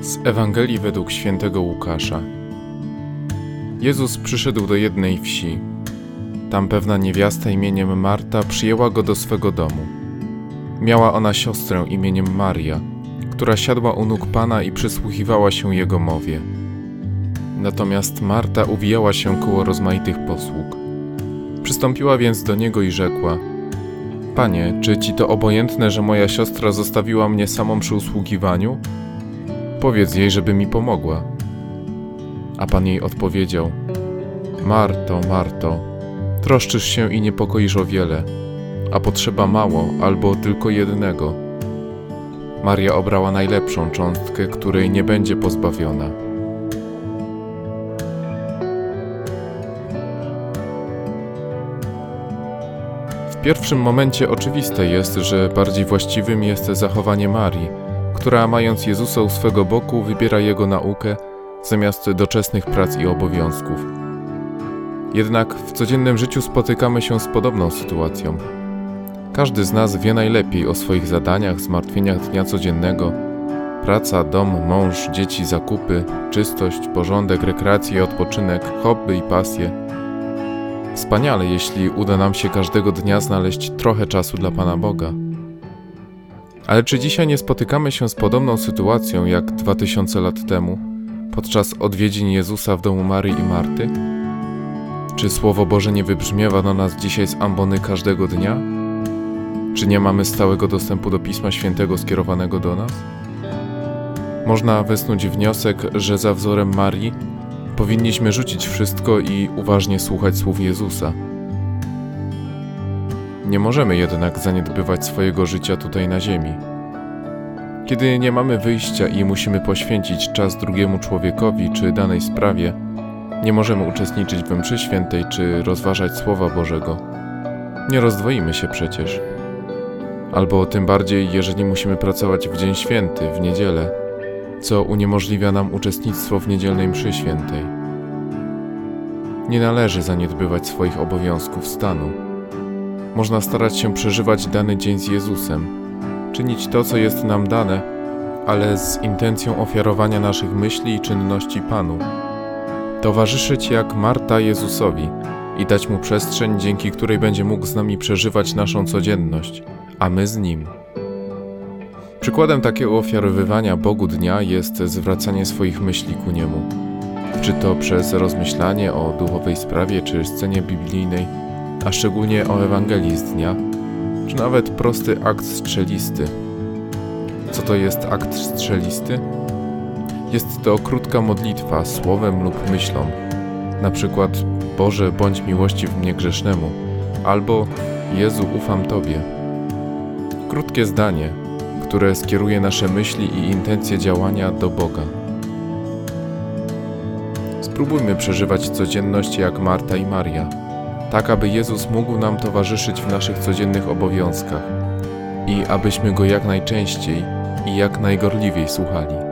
Z Ewangelii według świętego Łukasza. Jezus przyszedł do jednej wsi. Tam pewna niewiasta imieniem Marta przyjęła go do swego domu. Miała ona siostrę imieniem Maria, która siadła u nóg Pana i przysłuchiwała się jego mowie. Natomiast Marta uwijała się koło rozmaitych posług. Przystąpiła więc do niego i rzekła: Panie, czy ci to obojętne, że moja siostra zostawiła mnie samą przy usługiwaniu? Powiedz jej, żeby mi pomogła. A pan jej odpowiedział: Marto, Marto, troszczysz się i niepokoisz o wiele, a potrzeba mało albo tylko jednego. Maria obrała najlepszą cząstkę, której nie będzie pozbawiona. W pierwszym momencie oczywiste jest, że bardziej właściwym jest zachowanie Marii, która mając Jezusa u swego boku wybiera Jego naukę zamiast doczesnych prac i obowiązków. Jednak w codziennym życiu spotykamy się z podobną sytuacją. Każdy z nas wie najlepiej o swoich zadaniach, zmartwieniach dnia codziennego. Praca, dom, mąż, dzieci, zakupy, czystość, porządek, rekreacje, odpoczynek, hobby i pasje. Wspaniale, jeśli uda nam się każdego dnia znaleźć trochę czasu dla Pana Boga. Ale czy dzisiaj nie spotykamy się z podobną sytuacją jak 2000 lat temu, podczas odwiedzin Jezusa w domu Maryi i Marty? Czy Słowo Boże nie wybrzmiewa do nas dzisiaj z ambony każdego dnia? Czy nie mamy stałego dostępu do Pisma Świętego skierowanego do nas? Można wysnuć wniosek, że za wzorem Marii powinniśmy rzucić wszystko i uważnie słuchać słów Jezusa. Nie możemy jednak zaniedbywać swojego życia tutaj na Ziemi. Kiedy nie mamy wyjścia i musimy poświęcić czas drugiemu człowiekowi czy danej sprawie, nie możemy uczestniczyć w mszy świętej czy rozważać Słowa Bożego. Nie rozdwoimy się przecież. Albo tym bardziej, jeżeli musimy pracować w Dzień Święty, w niedzielę, co uniemożliwia nam uczestnictwo w niedzielnej mszy świętej. Nie należy zaniedbywać swoich obowiązków stanu. Można starać się przeżywać dany dzień z Jezusem, czynić to, co jest nam dane, ale z intencją ofiarowania naszych myśli i czynności Panu. Towarzyszyć jak Marta Jezusowi i dać Mu przestrzeń, dzięki której będzie mógł z nami przeżywać naszą codzienność, a my z Nim. Przykładem takiego ofiarowywania Bogu dnia jest zwracanie swoich myśli ku Niemu. Czy to przez rozmyślanie o duchowej sprawie czy scenie biblijnej, a szczególnie o Ewangelii z dnia, czy nawet prosty akt strzelisty. Co to jest akt strzelisty? Jest to krótka modlitwa słowem lub myślą, na przykład Boże, bądź miłościw mnie grzesznemu, albo Jezu, ufam Tobie. Krótkie zdanie, które skieruje nasze myśli i intencje działania do Boga. Spróbujmy przeżywać codzienność jak Marta i Maria, tak aby Jezus mógł nam towarzyszyć w naszych codziennych obowiązkach i abyśmy Go jak najczęściej i jak najgorliwiej słuchali.